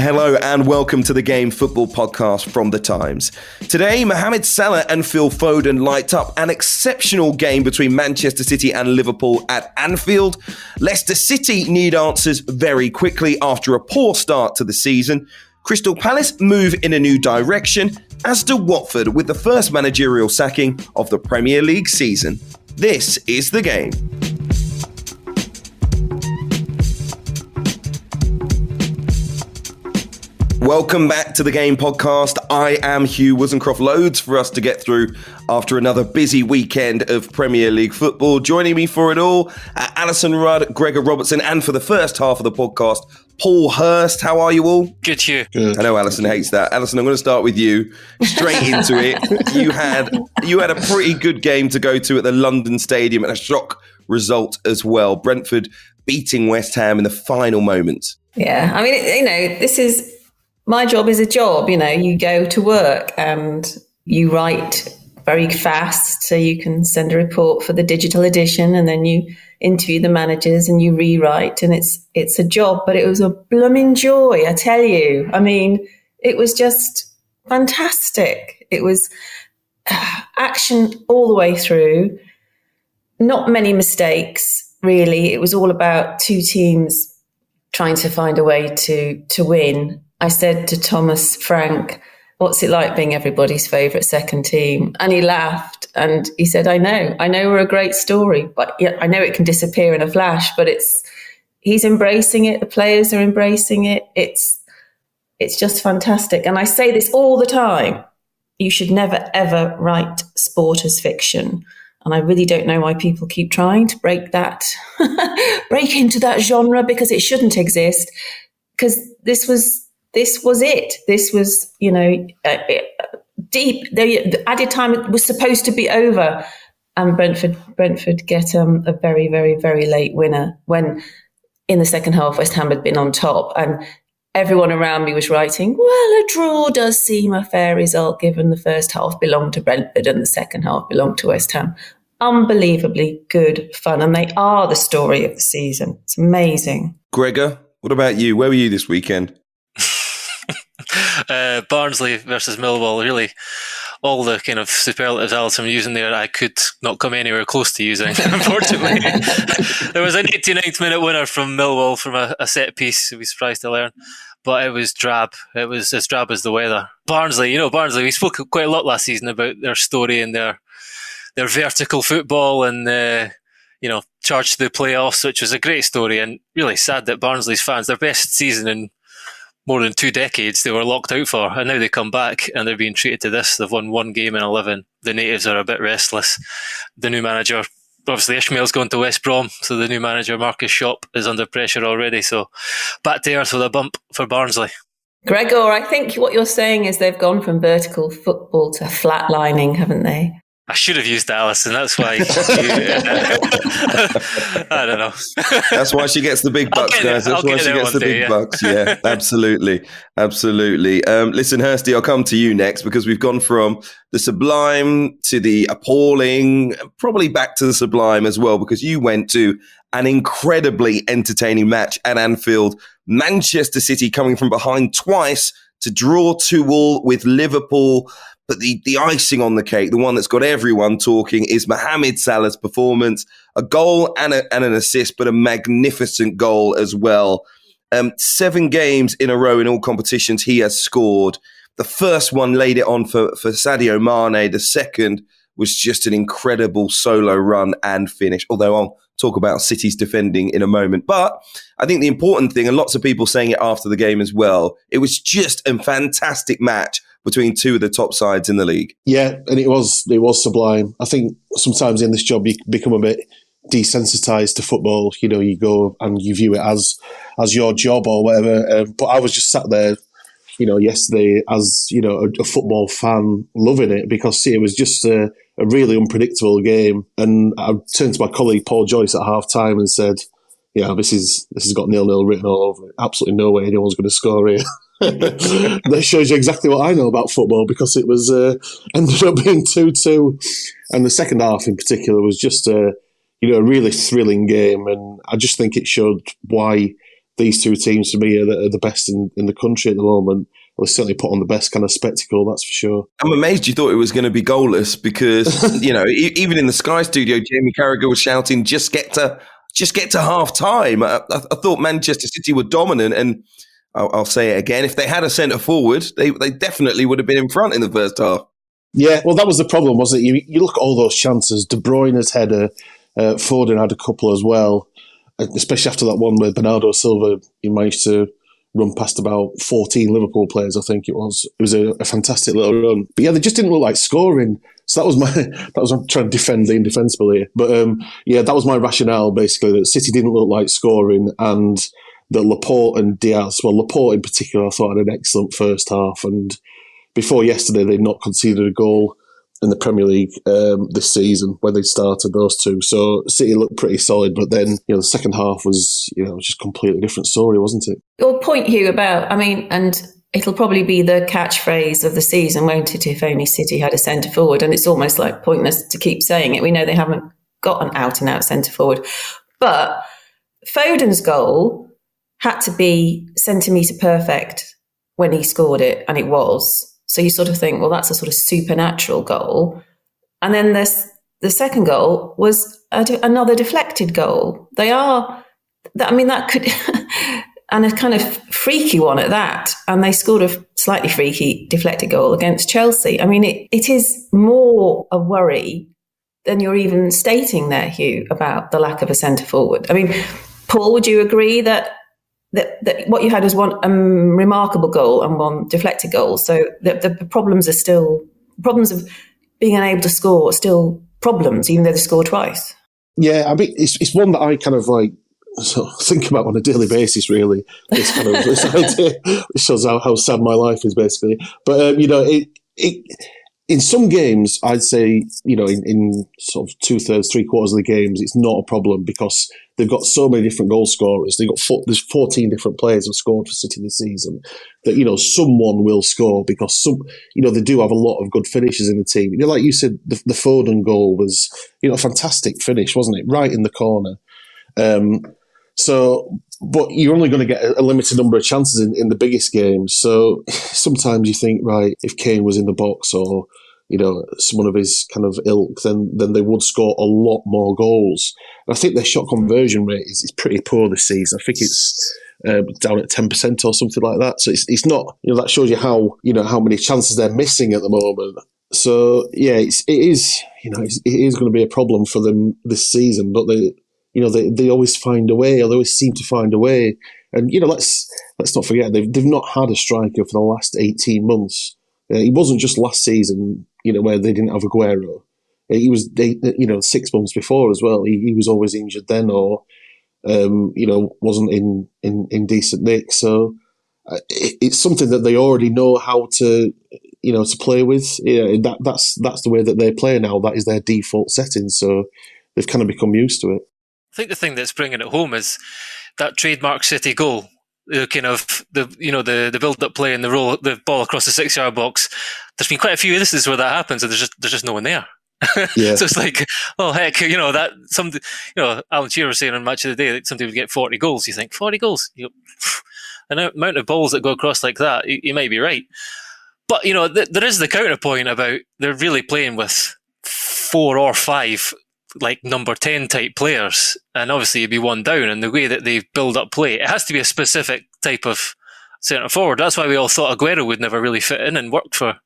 Hello and welcome to the Game Football Podcast from The Times. Today, Mohamed Salah and Phil Foden light up an exceptional game between Manchester City and Liverpool at Anfield. Leicester City need answers very quickly after a poor start to the season. Crystal Palace move in a new direction, as do Watford with the first managerial sacking of the Premier League season. This is the game. Welcome back to the Game Podcast. I am Hugh Woozencroft. Loads for us to get through after another busy weekend of Premier League football. Joining me for it all, uh, Alyson Rudd, Gregor Robertson, and for the first half of the podcast, Paul Hirst. How are you all? Good, Hugh. Good. I know Alyson hates that. Alyson, I'm going to start with you. Straight into it. You had you had a pretty good game to go to at the London Stadium and a shock result as well. Brentford beating West Ham in the final moments. Yeah, I mean, you know, this is my job is a job. You know, you go to work and you write very fast so you can send a report for the digital edition and then you interview the managers and you rewrite and it's it's a job but it was a blooming joy i tell you. I mean it was just fantastic. It was uh, action all the way through. Not many mistakes really. It was all about two teams trying to find a way to to win I said to Thomas Frank, What's it like being everybody's favourite second team? And he laughed and he said, I know, I know we're a great story, but yeah, I know it can disappear in a flash, but it's, he's embracing it. The players are embracing it. It's, it's just fantastic. And I say this all the time. You should never, ever write sport as fiction. And I really don't know why people keep trying to break that, break into that genre because it shouldn't exist. Because this was this was it. This was, you know, uh, deep. The, added time was supposed to be over, and Brentford Brentford get um, a very, very, very late winner when in the second half West Ham had been on top, and everyone around me was writing, "Well, a draw does seem a fair result given the first half belonged to Brentford and the second half belonged to West Ham." Unbelievably good fun, and they are the story of the season. It's amazing. Gregor, what about you? Where were you this weekend? Uh, Barnsley versus Millwall, really all the kind of superlatives I'm using there, I could not come anywhere close to using, unfortunately. there was an 89th minute winner from Millwall from a, a set piece, we surprised to learn. But it was drab. It was as drab as the weather. Barnsley, you know, Barnsley, we spoke quite a lot last season about their story and their their vertical football and uh, you know, charge to the playoffs, which was a great story and really sad that Barnsley's fans, their best season in more than two decades they were locked out for, and now they come back and they're being treated to this. They've won one game in eleven. The natives are a bit restless. The new manager, obviously Ismaël's gone to West Brom, so the new manager Markus Schopp is under pressure already. So back to earth with a bump for Barnsley. Gregor, I think what you're saying is they've gone from vertical football to flatlining, haven't they? I should have used Alyson. That's why. You, I don't know. That's why she gets the big bucks, guys. That's why she gets the day, big yeah. bucks. Yeah, absolutely, absolutely. Um, listen, Hursty, I'll come to you next because we've gone from the sublime to the appalling, probably back to the sublime as well because you went to an incredibly entertaining match at Anfield. Manchester City coming from behind twice to draw two all with Liverpool But the, the icing on the cake, the one that's got everyone talking, is Mohamed Salah's performance. A goal and, a, and an assist, but a magnificent goal as well. Um, seven games in a row in all competitions, he has scored. The first one laid it on for, for Sadio Mane. The second was just an incredible solo run and finish. Although I'll talk about City's defending in a moment. But I think the important thing, and lots of people saying it after the game as well, it was just a fantastic match between two of the top sides in the league. Yeah, and it was it was sublime. I think sometimes in this job you become a bit desensitized to football. You know, you go and you view it as as your job or whatever. Um, but I was just sat there, you know, yesterday as you know a, a football fan, loving it because see, it was just a, a really unpredictable game. And I turned to my colleague Paul Joyce at half time and said, "Yeah, this is this has got nil nil written all over it. Absolutely no way anyone's going to score here." that shows you exactly what I know about football because it was uh, ended up being two two, and the second half in particular was just a you know a really thrilling game, and I just think it showed why these two teams for me are the, are the best in, in the country at the moment. Well, certainly put on the best kind of spectacle, that's for sure. I'm amazed you thought it was going to be goalless because you know e- even in the Sky Studio, Jamie Carragher was shouting, "Just get to, just get to half time." I, I, I thought Manchester City were dominant, and I'll, I'll say it again: if they had a centre forward, they they definitely would have been in front in the first half. Yeah, well, that was the problem, wasn't it? You, you look at all those chances. De Bruyne's header, uh, Foden had a couple as well, especially after that one where Bernardo Silva he managed to run past about 14 Liverpool players, I think it was. It was a, a, fantastic little run. But yeah, they just didn't look like scoring. So that was my, that was, I'm trying to defend the indefensible here. But um, yeah, that was my rationale basically that City didn't look like scoring and that Laporte and Diaz, well, Laporte in particular, I thought had an excellent first half. And before yesterday, they'd not conceded a goal in the Premier League um, this season when they started those two. So City looked pretty solid, but then you know the second half was you know just completely different story, wasn't it? Your point, Hugh, about I mean, and it'll probably be the catchphrase of the season, won't it? If only City had a centre forward, and it's almost like pointless to keep saying it. We know they haven't got an out and out centre forward, but Foden's goal had to be centimetre perfect when he scored it, and it was. So you sort of think, well, that's a sort of supernatural goal. And then this, the second goal was a, another deflected goal. They are, I mean, that could, and a kind of freaky one at that. And they scored a slightly freaky deflected goal against Chelsea. I mean, it, it is more a worry than you're even stating there, Hugh, about the lack of a centre forward. I mean, Paul, would you agree that that, that what you had was one um, remarkable goal and one deflected goal. So the, the, problems are still problems of being unable to score are still problems, even though they score twice. Yeah, I mean, it's it's one that I kind of like think about on a daily basis. Really, this kind of this idea shows how, how sad my life is, basically. But um, you know, it it in some games, I'd say, you know, in, in sort of two thirds, three quarters of the games, it's not a problem because they've got so many different goal scorers. They've got four, there's 14 different players who've scored for City this season that, you know, someone will score because some, you know, they do have a lot of good finishes in the team. You know, like you said, the, the Foden goal was, you know, a fantastic finish, wasn't it? Right in the corner. Um, so, but you're only going to get a, limited number of chances in, in the biggest games. So sometimes you think, right, if Kane was in the box or, you know, someone of his kind of ilk, then then they would score a lot more goals. And I think their shot conversion rate is, is pretty poor this season. I think it's uh, down at ten percent or something like that. So it's it's not you know that shows you how you know how many chances they're missing at the moment. So yeah, it's it is you know it is going to be a problem for them this season. But they you know they, they always find a way, or they always seem to find a way. And you know let's let's not forget they've they've not had a striker for the last eighteen months. Uh, it wasn't just last season you know, where they didn't have Aguero. He was, they, you know, six months before as well. He, he was always injured then, or um, you know, wasn't in in, in decent nick. So uh, it, it's something that they already know how to, you know, to play with. Yeah, that that's that's the way that they play now. That is their default setting. So they've kind of become used to it. I think the thing that's bringing it home is that trademark City goal the kind of the you know the the build up play and the roll the ball across the six yard box. There's been quite a few instances where that happens, and there's just there's just no one there. Yeah. so it's like, oh heck, you know that some you know Alan Shearer was saying on Match of the Day that somebody would get 40 goals. You think 40 goals? You know, an amount of balls that go across like that, you, you may be right. but you know, th- there is the counterpoint about they're really playing with four or five like number 10 type players and obviously you'd be one down and the way that they build up play it has to be a specific type of centre forward. That's why we all thought Aguero would never really fit in and work for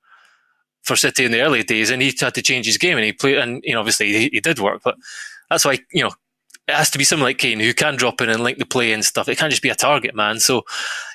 for City in the early days and he had to change his game and he played and you know obviously he, he did work but that's why you know it has to be someone like Kane who can drop in and link the play and stuff. It can't just be a target man. So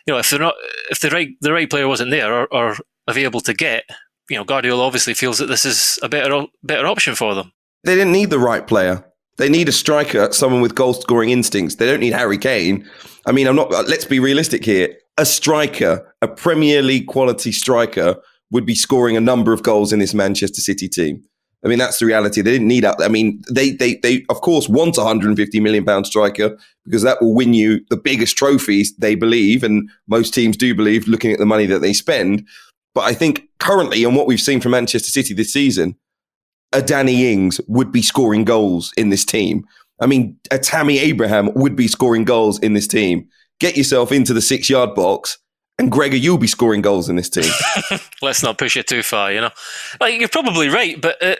you know if they're not if the right the right player wasn't there or, or available to get you know Guardiola obviously feels that this is a better better option for them they didn't need the right player. They need a striker, someone with goal scoring instincts. They don't need Harry Kane. I mean, I'm not, uh, let's be realistic here. A striker, a Premier League quality striker, would be scoring a number of goals in this Manchester City team. I mean, that's the reality. They didn't need that. I mean, they, they, they, of course, want a 150 million pound striker because that will win you the biggest trophies they believe. And most teams do believe looking at the money that they spend. But I think currently, on what we've seen from Manchester City this season, a Danny Ings would be scoring goals in this team. I mean, a Tammy Abraham would be scoring goals in this team. Get yourself into the six yard box, and Gregor, you'll be scoring goals in this team. Let's not push it too far, you know. Like you're probably right, but uh,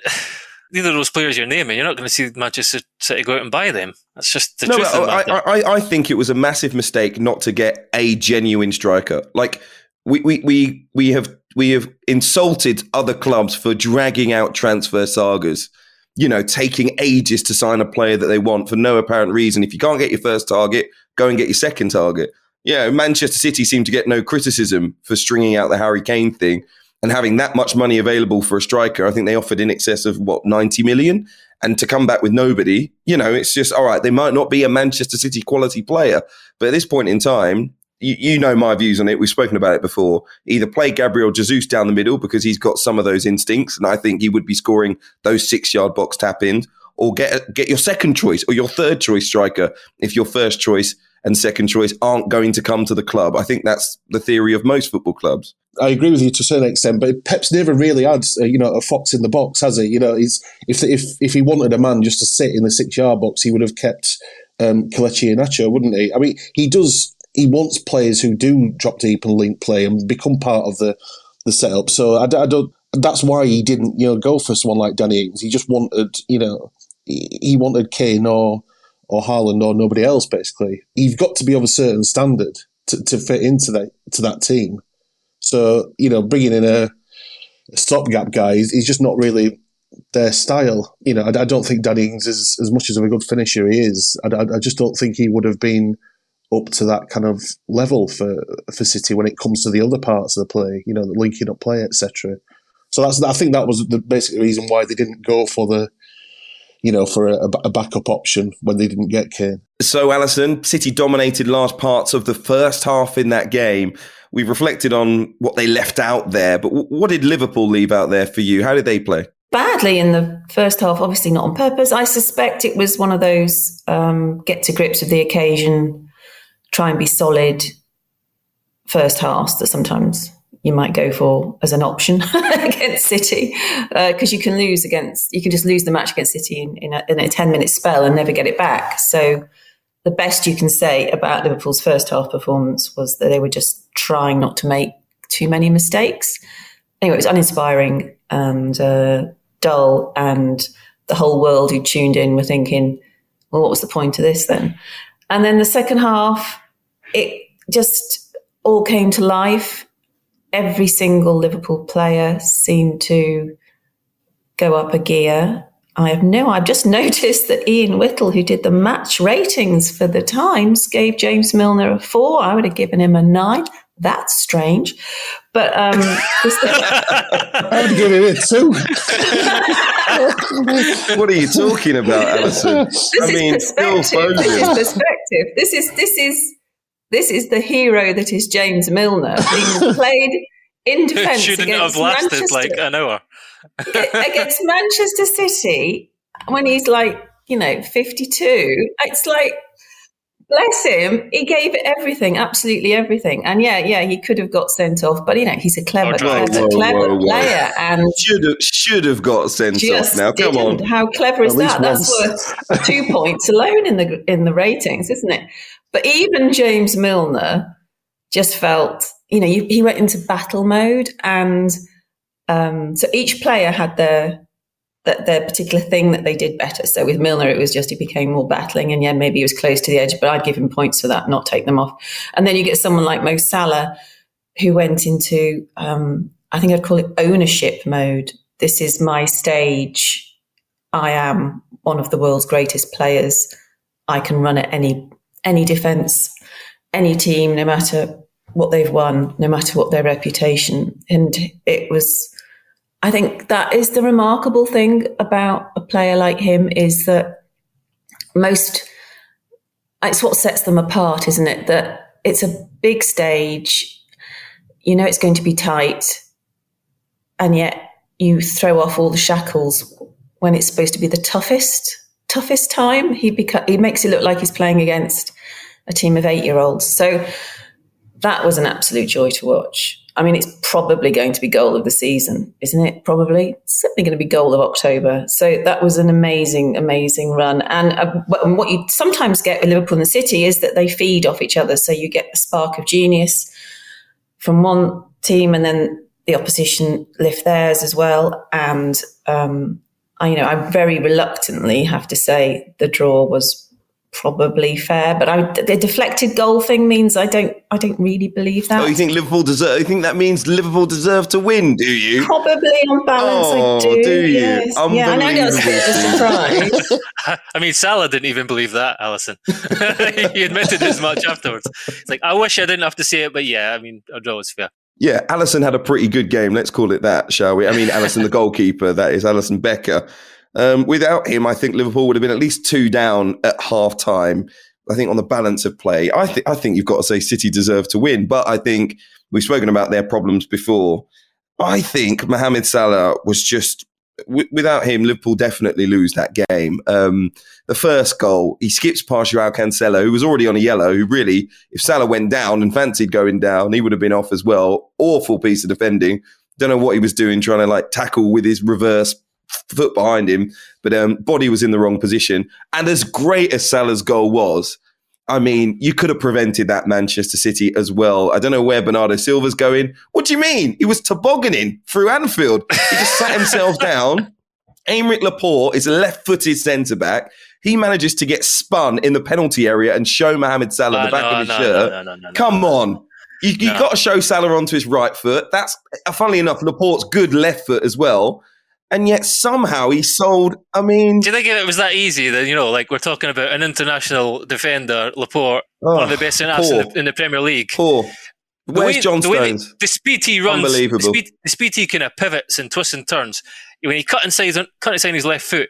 neither of those players you're naming, you're not going to see Manchester City go out and buy them. That's just the no, truth. I, I, I think it was a massive mistake not to get a genuine striker. Like we, we, we, we have we have insulted other clubs for dragging out transfer sagas. You know, taking ages to sign a player that they want for no apparent reason. If you can't get your first target, go and get your second target. Yeah, Manchester City seem to get no criticism for stringing out the Harry Kane thing and having that much money available for a striker. I think they offered in excess of what, 90 million? And to come back with nobody, you know, it's just, all right, they might not be a Manchester City quality player. But at this point in time, you, you, know my views on it. We've spoken about it before. Either play Gabriel Jesus down the middle because he's got some of those instincts, and I think he would be scoring those six yard box tap ins, or get get your second choice or your third choice striker if your first choice and second choice aren't going to come to the club. I think that's the theory of most football clubs. I agree with you to a certain extent, but Pep's never really had, uh, you know, a fox in the box, has he? You know, he's, if if if he wanted a man just to sit in the six yard box, he would have kept um, Kelechi Iheanacho, wouldn't he? I mean, he does he wants players who do drop deep and link play and become part of the the setup. So I, I don't. That's why he didn't, you know, go for someone like Danny Ings. He just wanted, you know, he, wanted Kane or or Haaland or nobody else. Basically, you've got to be of a certain standard to, to fit into that to that team. So you know, bringing in a, stopgap guy, he's just not really their style. You know, I, I don't think Danny Ings is as much as of a good finisher he is. I, I, I just don't think he would have been up to that kind of level for for City when it comes to the other parts of the play, you know, the linking up play, etc. So that's I think that was the basic reason why they didn't go for the, you know, for a, a backup option when they didn't get Kane. So Alyson, City dominated large parts of the first half in that game. We've reflected on what they left out there, but what did Liverpool leave out there for you? How did they play? badly in the first half, obviously not on purpose. I suspect it was one of those um, get to grips with the occasion try and be solid first halves that sometimes you might go for as an option against City because uh, you can lose against you can just lose the match against City in, in, a, in a 10 minute spell and never get it back. So the best you can say about Liverpool's first half performance was that they were just trying not to make too many mistakes. Anyway, it was uninspiring and uh, dull, and the whole world who tuned in were thinking, well, what was the point of this then? And then the second half, it just all came to life. Every single Liverpool player seemed to go up a gear. I have no, I've just noticed that Ian Whittell, who did the match ratings for the Times, gave James Milner a four. I would have given him a nine. That's strange. But um, I would give him a two. what are you talking about, Alyson? This I mean, perspective. This is perspective. This is this is this is the hero that is James Milner being played in defence shouldn't against have lasted Manchester, like an hour against Manchester City when he's like you know fifty two. It's like bless him, he gave it everything, absolutely everything. And yeah, yeah, he could have got sent off, but you know, he's a clever, clever, whoa, clever whoa, player, and should have should have got sent off. Now, come on, how clever is that? That's worth two points alone in the in the ratings, isn't it? But even James Milner just felt you know, you, he went into battle mode, and um, so each player had their that their particular thing that they did better. So with Milner, it was just he became more battling, and yeah, maybe he was close to the edge, but I'd give him points for that, not take them off. And then you get someone like Mo Salah, who went into um, I think I'd call it ownership mode. This is my stage. I am one of the world's greatest players. I can run at any any defense, any team, no matter what they've won, no matter what their reputation. And it was, I think that is the remarkable thing about a player like him is that most, it's what sets them apart, isn't it? That it's a big stage. You know, it's going to be tight. And yet you throw off all the shackles when it's supposed to be the toughest, toughest time. He beca- he makes it look like he's playing against a team of eight year olds. So that was an absolute joy to watch. I mean, it's probably going to be goal of the season, isn't it? Probably. It's certainly going to be goal of October. So that was an amazing, amazing run. And uh, what you sometimes get with Liverpool and the City is that they feed off each other. So you get the spark of genius from one team and then the opposition lift theirs as well. And, um, I, you know, I very reluctantly have to say the draw was probably fair. But I, the deflected goal thing means I don't, I don't really believe that. Oh, you think Liverpool deserve? You think that means Liverpool deserve to win? Do you? Probably on balance, Oh, I do. do you? Yes. Yeah, I know that's a bit of a surprise. I mean, Salah didn't even believe that, Alyson. he admitted as much afterwards. It's like, I wish I didn't have to say it, but yeah, I mean, a draw is fair. Yeah, Allison had a pretty good game. Let's call it that, shall we? I mean, Alisson, the goalkeeper, that is Alisson Becker. Um, without him, I think Liverpool would have been at least two down at half time. I think on the balance of play, I think I think you've got to say City deserve to win. But I think we've spoken about their problems before. I think Mohamed Salah was just w- without him, Liverpool definitely lose that game. Um, the first goal, he skips past Joao Cancelo, who was already on a yellow. Who really, if Salah went down and fancied going down, he would have been off as well. Awful piece of defending. Don't know what he was doing, trying to like tackle with his reverse foot behind him, but um, body was in the wrong position. And as great as Salah's goal was, I mean, you could have prevented that Manchester City as well. I don't know where Bernardo Silva's going. What do you mean? He was tobogganing through Anfield. He just sat himself down. Aymeric Laporte is a left-footed centre back. He manages to get spun in the penalty area and show Mohamed Salah Uh, the back no, of his no, shirt. no, no, no, no, Come on. You, No. got to show Salah onto his right foot. That's, uh, funnily enough, Laporte's good left foot as well. And yet somehow he sold, I mean, Do you think it was that easy that, you know, like we're talking about an international defender, Laporte, one of the best in the, in the Premier League? poor. Where's way- John the Stones? that- The speed he runs, Unbelievable. The speed, the speed he kind of pivots and twists and turns. When he cut inside, cut inside his left foot,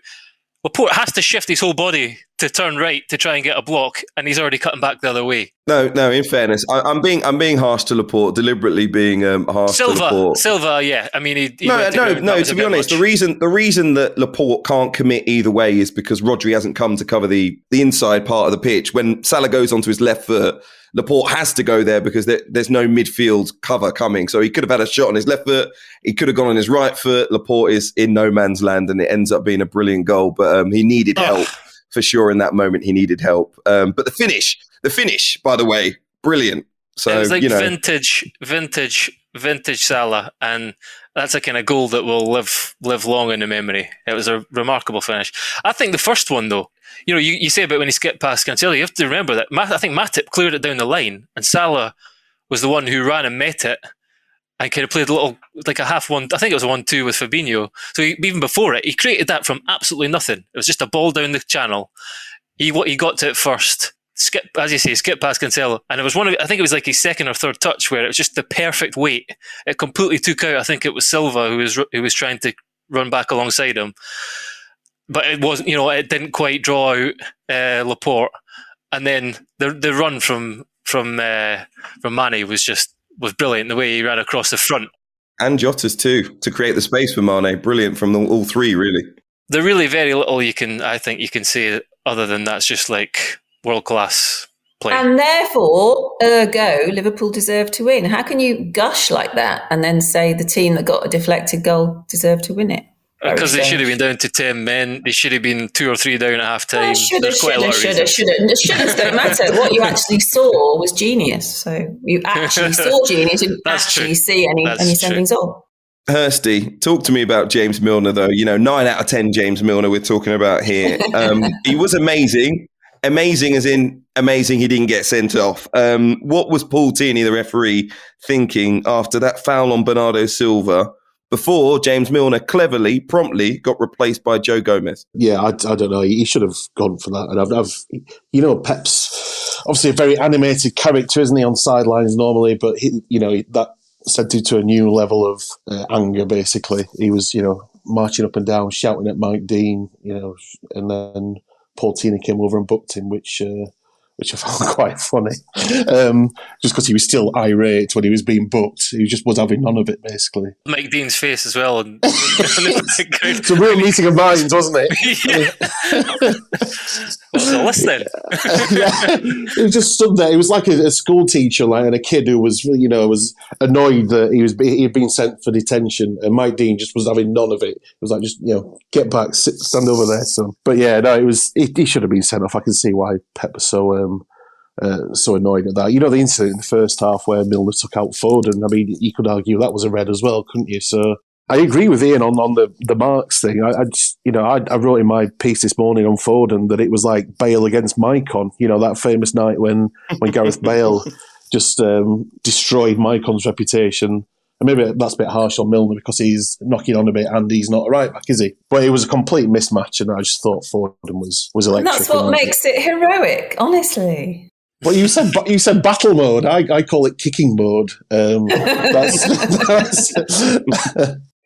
Laporte has to shift his whole body to turn right to try and get a block, and he's already cutting back the other way. No, no. In fairness, I, I'm being I'm being harsh to Laporte, deliberately being um, harsh to Silva, Laporte. Silva, yeah. I mean, he, he no, went to no, no. To be honest, much. the reason the reason that Laporte can't commit either way is because Rodri hasn't come to cover the the inside part of the pitch. When Salah goes onto his left foot, Laporte has to go there because there, there's no midfield cover coming. So he could have had a shot on his left foot. He could have gone on his right foot. Laporte is in no man's land, and it ends up being a brilliant goal. But um, he needed help for sure in that moment. He needed help. Um, but the finish, the finish, by the way, brilliant. So it was like you know, vintage, vintage, vintage Salah, and that's a kind of goal that will live live long in the memory. It was a remarkable finish. I think the first one, though, you know, you, you say about when he skipped past Cancelo, you have to remember that Ma- I think Matip cleared it down the line, and Salah was the one who ran and met it. And kind of played a little, like a half one. I think it was a one-two with Fabinho. So he, even before it, he created that from absolutely nothing. It was just a ball down the channel. He what he got to it first, skip as you say, skip past Cancelo, and it was one of I think it was like his second or third touch where it was just the perfect weight. It completely took out. I think it was Silva who was who was trying to run back alongside him, but it wasn't. You know, it didn't quite draw out uh, Laporte, and then the the run from from uh, from Mane was just was brilliant. The way he ran across the front. and Jota's too to create the space for Mane. Brilliant from the, all three, really. There really very little you can I think you can say other than that's just like world class play. And therefore, ergo, Liverpool deserved to win. How can you gush like that and then say the team that got a deflected goal deserved to win it? Because they should have been down to 10 men. They should have been two or three down at half time. should have, should have, should have, should have. Should have don't matter. What you actually saw was genius. So you actually saw genius. You didn't That's actually true. see any, That's any send true. off. Hursty, talk to me about James Milner, though. You know, nine out of 10 James Milner we're talking about here. Um, he was amazing. Amazing as in amazing he didn't get sent off. Um, what was Paul Tierney, the referee, thinking after that foul on Bernardo Silva before James Milner cleverly, promptly got replaced by Joe Gomez? Yeah, I, I don't know. He should have gone for that. And I've, I've, you know, Pep's obviously a very animated character, isn't he, on sidelines normally? But he, you know, that sent him to a new level of uh, anger. Basically, he was, you know, marching up and down, shouting at Mike Dean, you know, and then Paul Tierney came over and booked him, which. Uh, which I found quite funny, um, just because he was still irate when he was being booked. He just was having none of it, basically. Mike Dean's face as well. And, in the background. It's a real meeting of minds, wasn't it? yeah. What's the list then? yeah, he was just stood there. He was like a, a school teacher, like and a kid who was, you know, was annoyed that he was he had been sent for detention, and Mike Dean just was having none of it. It was like, just you know, get back, sit, stand over there, son. But yeah, no, it was he, he should have been sent off. I can see why Pep was so um, uh, so annoyed at that. You know, the incident in the first half where Milner took out Foden. I mean, you could argue that was a red as well, couldn't you? So. I agree with Ian on, on the, the marks thing. I, I just, you know, I, I wrote in my piece this morning on Foden that it was like Bale against Maicon. You know, that famous night when, when Gareth Bale just um, destroyed Maicon's reputation. And maybe that's a bit harsh on Milner because he's knocking on a bit and he's not a right back, is he? But it was a complete mismatch, and I just thought Foden was was electric. And that's what And- makes it heroic, honestly. Well, you said you said battle mode. I, I call it kicking mode. Um, that's, that's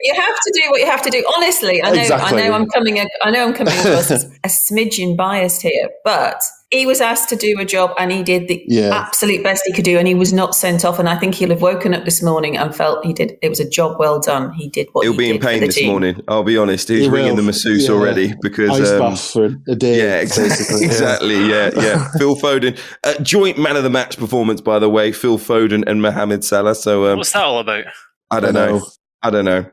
You have to do what you have to do. Honestly, I know. Exactly. I know. I'm coming. I know I'm coming across as a smidgen biased here, but he was asked to do a job, and he did the Yeah. absolute best he could do, and he was not sent off. And I think he'll have woken up this morning and felt he did. It was a job well done. He did what He'll he be in did for pain the this team. morning. I'll be honest. He's He ringing the will. masseuse Yeah. already because. ice um, bath for a day. Yeah, exactly. yeah. exactly. Yeah, yeah. Phil Foden, uh, joint man of the match performance, by the way. Phil Foden and Mohamed Salah. So um, What's that all about? I don't I know. know. I don't know.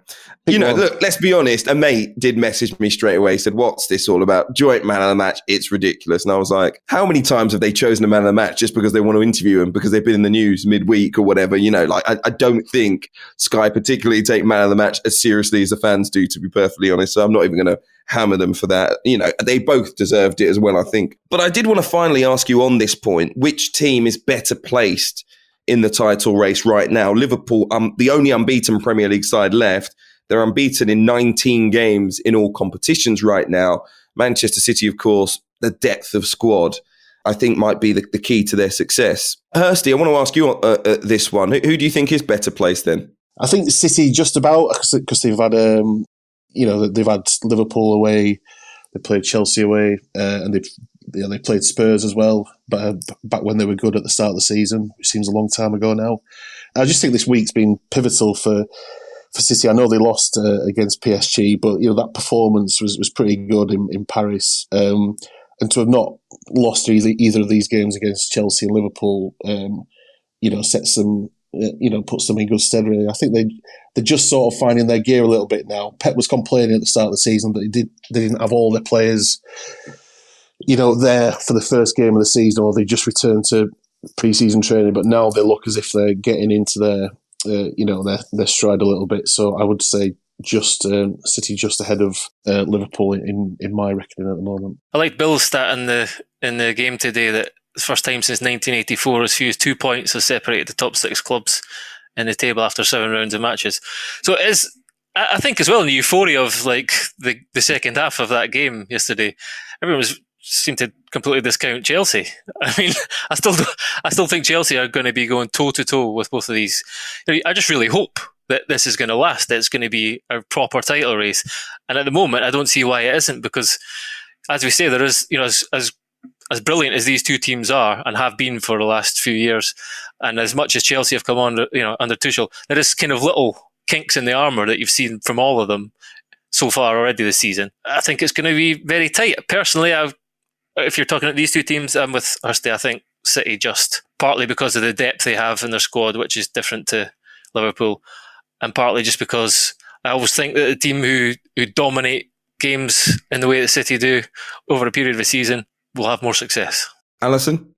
You know, look, let's be honest. A mate did message me straight away, said, What's this all about? Joint man of the match. It's ridiculous. And I was like, How many times have they chosen a man of the match just because they want to interview him because they've been in the news midweek or whatever? You know, like, I, I don't think Sky particularly take man of the match as seriously as the fans do, to be perfectly honest. So I'm not even going to hammer them for that. You know, they both deserved it as well, I think. But I did want to finally ask you on this point which team is better placed in the title race right now? Liverpool, um, the only unbeaten Premier League side left. They're unbeaten in 19 games in all competitions right now. Manchester City, of course, the depth of squad, I think, might be the, the key to their success. Hursty, I want to ask you uh, uh, this one. Who, who do you think is better placed then? I think City just about because they've had um, you know they've had Liverpool away, they played Chelsea away, uh, and they've you know, they played Spurs as well. But uh, back when they were good at the start of the season, which seems a long time ago now. I just think this week's been pivotal for for City. I know they lost uh, against PSG, but you know that performance was, was pretty good in in Paris. Um, and to have not lost either either of these games against Chelsea and Liverpool, um, you know, sets them uh, you know puts them in good stead. Really, I think they they're just sort of finding their gear a little bit now. Pep was complaining at the start of the season that he did they didn't have all their players, you know, there for the first game of the season, or they just returned to pre-season training. But now they look as if they're getting into their, uh, you know, their their stride a little bit. So I would say just um, City just ahead of uh, Liverpool in in my reckoning at the moment. I like Bill's stat in the in the game today that the first time since 1984 as few as two points has separated the top six clubs in the table after seven rounds of matches. So it is I think as well in the euphoria of like the the second half of that game yesterday, everyone was seemed to completely discount Chelsea. I mean, I still I still think Chelsea are going to be going toe to toe with both of these. I just really hope that this is going to last. It's going to be a proper title race. And at the moment, I don't see why it isn't because, as we say, there is you know as as as brilliant as these two teams are and have been for the last few years, and as much as Chelsea have come on, you know, under Tuchel, there is kind of little kinks in the armour that you've seen from all of them so far already this season. I think it's going to be very tight. Personally, I, if you're talking about these two teams, I'm with Hursty. I think City just partly because of the depth they have in their squad, which is different to Liverpool, and partly just because I always think that the team who, who dominate games in the way that City do over a period of a season will have more success. Alyson?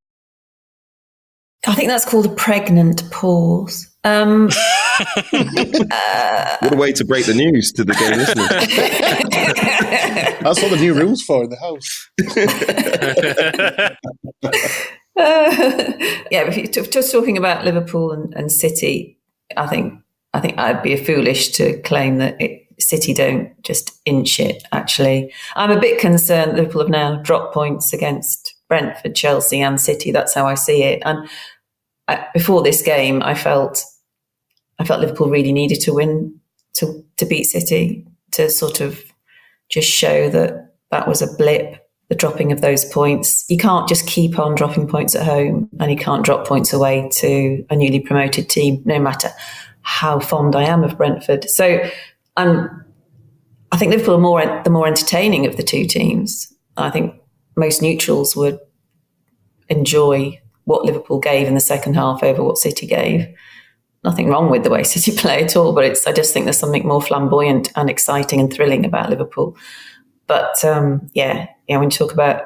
I think that's called a pregnant pause. Um, uh, what a way to break the news to the game listeners. that's what the new room's for in the house. uh, yeah, just talking about Liverpool and, and, City, I think I think I'd be foolish to claim that it, City don't just inch it. Actually, I'm a bit concerned Liverpool have now dropped points against Brentford, Chelsea, and City. That's how I see it. And I, before this game, I felt I felt Liverpool really needed to win to to beat City to sort of just show that that was a blip. The dropping of those points. You can't just keep on dropping points at home, and you can't drop points away to a newly promoted team, no matter how fond I am of Brentford. So I'm, I think Liverpool are more the more entertaining of the two teams. I think most neutrals would enjoy what Liverpool gave in the second half over what City gave. Nothing wrong with the way City play at all, but it's I just think there's something more flamboyant and exciting and thrilling about Liverpool. But um, yeah, yeah, when you talk about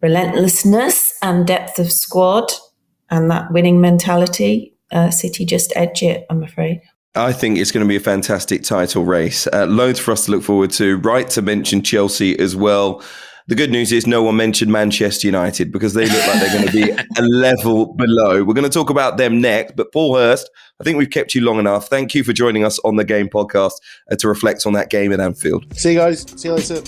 relentlessness and depth of squad and that winning mentality, uh, City just edge it. I'm afraid. I think it's going to be a fantastic title race. Uh, loads for us to look forward to. Right to mention Chelsea as well. The good news is no one mentioned Manchester United because they look like they're going to be a level below. We're going to talk about them next. But Paul Hirst, I think we've kept you long enough. Thank you for joining us on the Game podcast uh, to reflect on that game at Anfield. See you guys. See you later.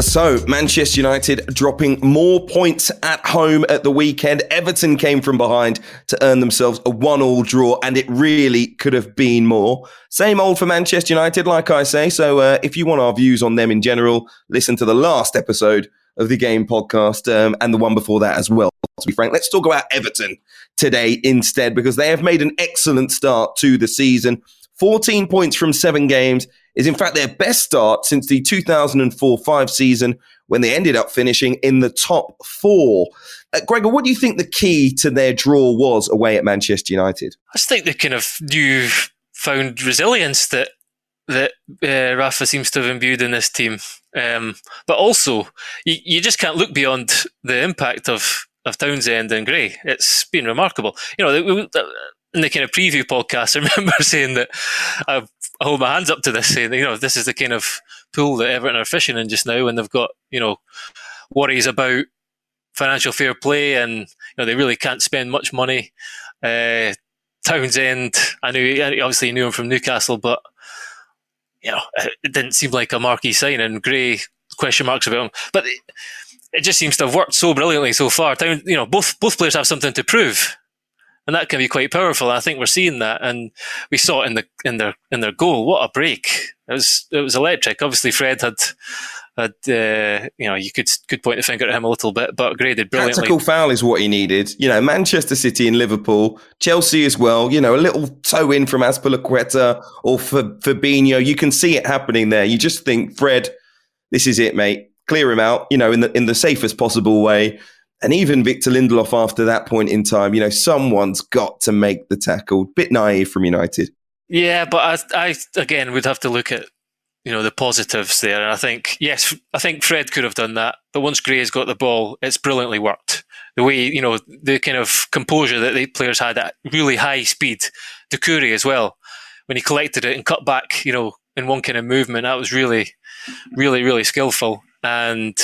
So, Manchester United dropping more points at home at the weekend. Everton came from behind to earn themselves a one-all draw, and it really could have been more. Same old for Manchester United, like I say. So, uh, if you want our views on them in general, listen to the last episode of the Game podcast um, and the one before that as well. To be frank, let's talk about Everton today instead because they have made an excellent start to the season. 14 points from seven games is in fact their best start since the 2004 5 season when they ended up finishing in the top four. Uh, Gregor, what do you think the key to their draw was away at Manchester United? I just think they kind of new found resilience that that uh, Rafa seems to have imbued in this team. Um, but also, you, you just can't look beyond the impact of of Townsend and Gray. It's been remarkable. You know, in the kind of preview podcast, I remember saying that I, I hold my hands up to this, saying, you know, this is the kind of pool that Everton are fishing in just now, and they've got, you know, worries about financial fair play, and you know they really can't spend much money. Uh, Townsend, I knew, obviously knew him from Newcastle, but you know, it didn't seem like a marquee sign. And Gray question marks about him, but it, just seems to have worked so brilliantly so far. Town, you know, both both players have something to prove and that can be quite powerful. I think we're seeing that, and we saw it in the in their in their goal. What a break! It was it was electric. Obviously, Fred had had uh, you know you could could point the finger at him a little bit, but graded brilliantly. Tactical foul is what he needed. You know, Manchester City and Liverpool, Chelsea as well. You know, a little toe in from Azpilicueta or for Fabinho. You can see it happening there. You just think, Fred, this is it, mate. Clear him out. You know, in the in the safest possible way. And even Victor Lindelof after that point in time, you know, someone's got to make the tackle. Bit naive from United. Yeah, but I, I again would have to look at you know the positives there. And I think yes, I think Fred could have done that. But once Gray's got the ball, it's brilliantly worked. The way you know the kind of composure that the players had at really high speed. Doucouré as well, when he collected it and cut back, you know, in one kind of movement, that was really, really, really skillful. And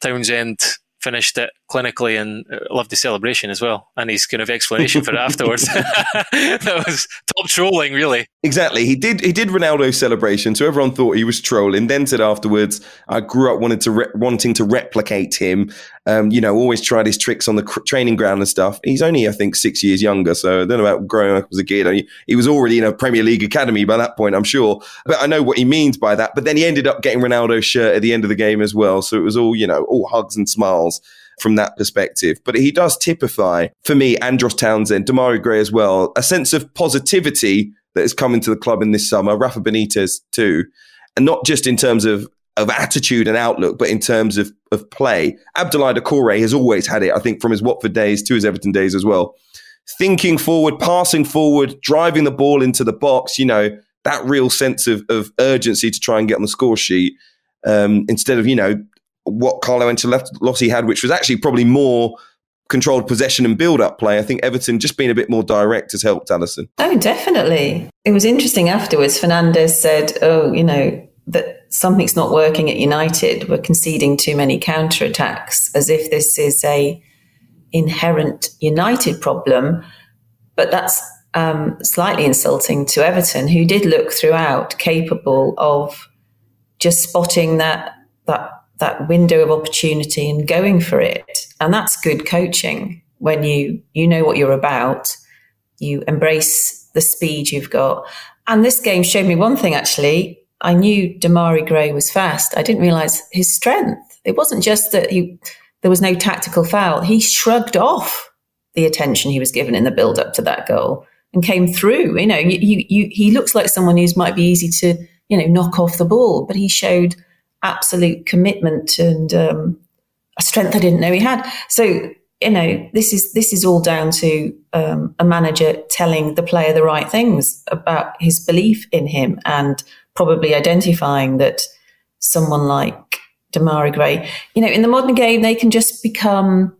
Townsend finished it clinically and uh, loved the celebration as well. And his kind of explanation for it afterwards. That was top trolling really. Exactly. He did he did ronaldo's celebration so everyone thought he was trolling then said afterwards i grew up wanted to re- wanting to replicate him um, you know always tried his tricks on the cr- training ground and stuff. He's only i think six years younger so i don't know about growing up as a kid. He, he was already in a premier league academy by that point i'm sure. But i know what he means by that. But then he ended up getting ronaldo's shirt at the end of the game as well. So it was all you know all hugs and smiles from that perspective. But he does typify, for me, Andros Townsend, Demarai Gray as well, a sense of positivity that has come into the club in this summer, Rafa Benitez too. And not just in terms of, of attitude and outlook, but in terms of, of play. Abdoulaye Doucouré has always had it, I think, from his Watford days to his Everton days as well. thinking forward, passing forward, driving the ball into the box, you know, that real sense of, of urgency to try and get on the score sheet um, instead of, you know, what Carlo Ancelotti had, which was actually probably more controlled possession and build up play. I think Everton just being a bit more direct has helped Alyson. Oh, definitely. It was interesting afterwards. Fernandes said, oh, you know, that something's not working at United. We're conceding too many counter attacks, as if this is a inherent United problem. But that's um, slightly insulting to Everton, who did look throughout capable of just spotting that that that window of opportunity and going for it. And that's good coaching when you you know what you're about, you embrace the speed you've got. And this game showed me one thing actually. I knew Demarai Gray was fast. I didn't realize his strength. It wasn't just that he there was no tactical foul. He shrugged off the attention he was given in the build up to that goal and came through. You know, you, you, you, he looks like someone who's might be easy to, you know, knock off the ball, but he showed absolute commitment and um, a strength I didn't know he had. So, you know, this is this is all down to um, a manager telling the player the right things about his belief in him and probably identifying that someone like Demarai Gray, you know, in the modern game, they can just become,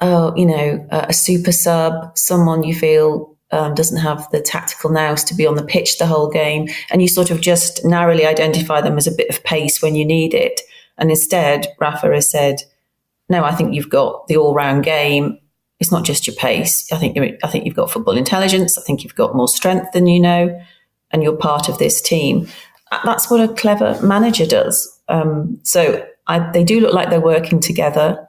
uh, you know, a super sub, someone you feel um, doesn't have the tactical nous to be on the pitch the whole game, and you sort of just narrowly identify them as a bit of pace when you need it. And instead, Rafa has said, "No, I think you've got the all-round game. It's not just your pace. I think I think you've got football intelligence. I think you've got more strength than you know, and you're part of this team." That's what a clever manager does. Um, so I, they do look like they're working together.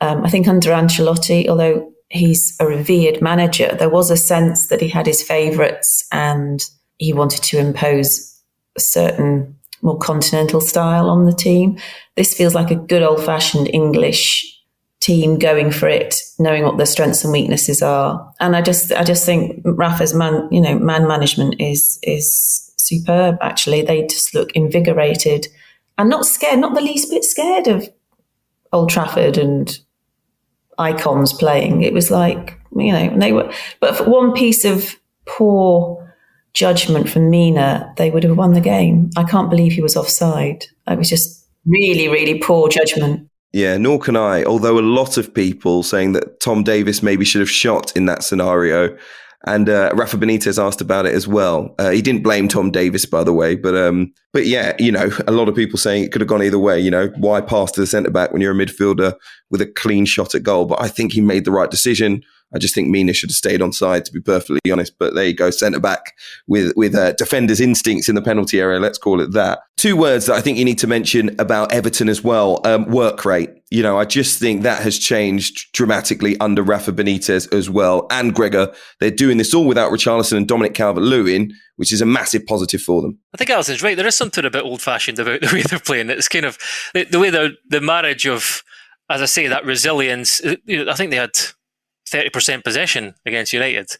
Um, I think under Ancelotti, although he's a revered manager, there was a sense that he had his favourites and he wanted to impose a certain more continental style on the team. This feels like a good old fashioned English team going for it, knowing what their strengths and weaknesses are. And I just, I just think Rafa's man, you know, man management is is superb. Actually, they just look invigorated and not scared, not the least bit scared of Old Trafford and icons playing. It was like, you know, they were, but for one piece of poor judgment from Mina, they would have won the game. I can't believe he was offside. It was just really, really poor judgment. Yeah, nor can I. Although a lot of people saying that Tom Davies maybe should have shot in that scenario. And uh, Rafa Benitez asked about it as well. Uh, he didn't blame Tom Davies, by the way, but um, but yeah, you know, a lot of people saying it could have gone either way. You know, why pass to the centre back when you're a midfielder with a clean shot at goal? But I think he made the right decision. I just think Mina should have stayed on side, to be perfectly honest. But there you go, centre back with with uh, defenders' instincts in the penalty area. Let's call it that. Two words that I think you need to mention about Everton as well: um, work rate. You know, I just think that has changed dramatically under Rafa Benitez as well, and Gregor. They're doing this all without Richarlison and Dominic Calvert-Lewin, which is a massive positive for them. I think Alyson's right. There is something a bit old-fashioned about the way they're playing. It's kind of the, the way the the marriage of, as I say, that resilience. You know, I think they had 30% possession against United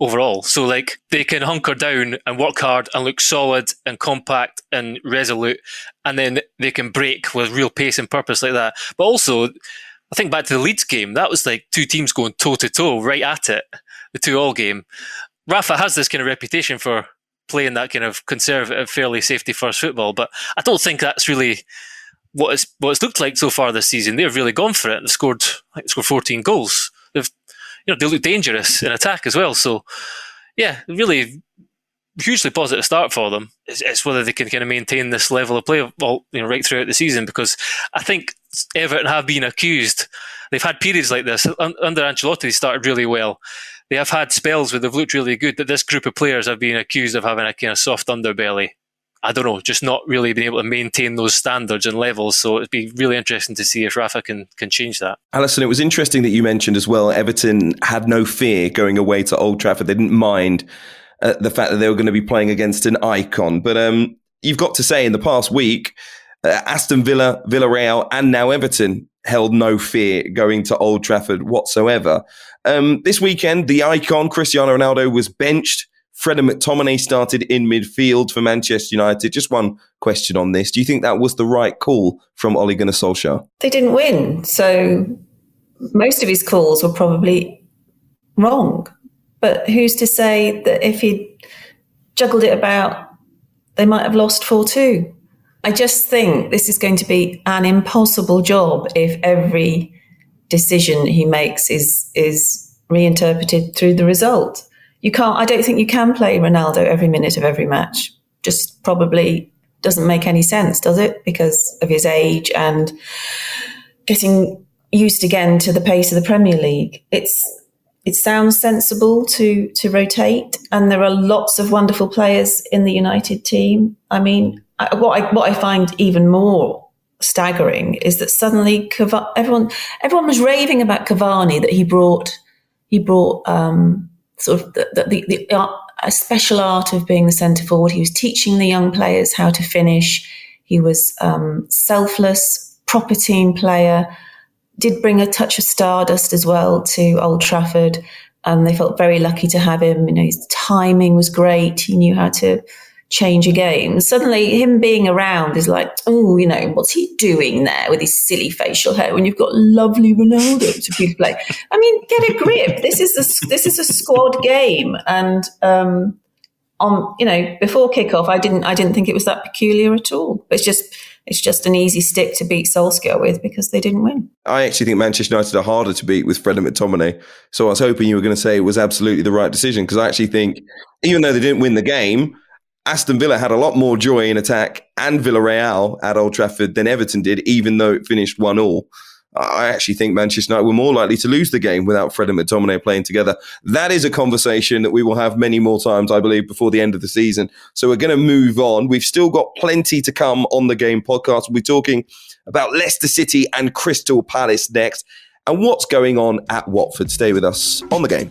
overall. So like they can hunker down and work hard and look solid and compact and resolute and then they can break with real pace and purpose like that. But also I think back to the Leeds game, that was like two teams going toe to toe right at it, the two all game. Rafa has this kind of reputation for playing that kind of conservative, fairly safety first football, but I don't think that's really what it's what it's looked like so far this season. They've really gone for it. They've scored, scored 14 goals you know they look dangerous in attack as well. So yeah, really hugely positive start for them. It's, it's, whether they can kind of maintain this level of play all, you know, right throughout the season because I think Everton have been accused. They've had periods like this under Ancelotti. They started really well. They have had spells where they've looked really good, but this group of players have been accused of having a kind of soft underbelly. I don't know, just not really being able to maintain those standards and levels. So it'd be really interesting to see if Rafa can can change that. Alyson, it was interesting that you mentioned as well. Everton had no fear going away to Old Trafford. They didn't mind uh, the fact that they were going to be playing against an icon. But um, you've got to say, in the past week, uh, Aston Villa, Villarreal, and now Everton held no fear going to Old Trafford whatsoever. Um, this weekend, the icon Cristiano Ronaldo was benched. Fred and McTominay started in midfield for Manchester United. Just one question on this. Do you think that was the right call from Ole Gunnar Solskjaer? They didn't win. So most of his calls were probably wrong. But who's to say that if he juggled it about, they might have lost 4 2? I just think this is going to be an impossible job if every decision he makes is is reinterpreted through the result. You can't I don't think you can play Ronaldo every minute of every match. Just probably doesn't make any sense, does it? Because of his age and getting used again to the pace of the Premier League. It's it sounds sensible to to rotate, and there are lots of wonderful players in the United team. I mean, I, what I what I find even more staggering is that suddenly Cav- everyone everyone was raving about Cavani that he brought he brought um, sort of the, the, the, the a special art of being the centre forward. He was teaching the young players how to finish. He was um, selfless, proper team player. Did bring a touch of stardust as well to Old Trafford, and they felt very lucky to have him. You know, his timing was great. He knew how to change a game. Suddenly, him being around is like, oh, you know, what's he doing there with his silly facial hair when you've got lovely Ronaldo to be play? I mean, get a grip. This is a this is a squad game, and um, on you know before kickoff, I didn't I didn't think it was that peculiar at all. It's just it's just an easy stick to beat Solskjaer with because they didn't win. I actually think Manchester United are harder to beat with Fred and McTominay. So I was hoping you were going to say it was absolutely the right decision because I actually think even though they didn't win the game Aston Villa had a lot more joy in attack and Villarreal at Old Trafford than Everton did, even though it finished 1 all. I actually think Manchester United were more likely to lose the game without Fred and McTominay playing together. That is a conversation that we will have many more times, I believe, before the end of the season. So we're going to move on. We've still got plenty to come on the game podcast. We'll be talking about Leicester City and Crystal Palace next and what's going on at Watford. Stay with us on the game.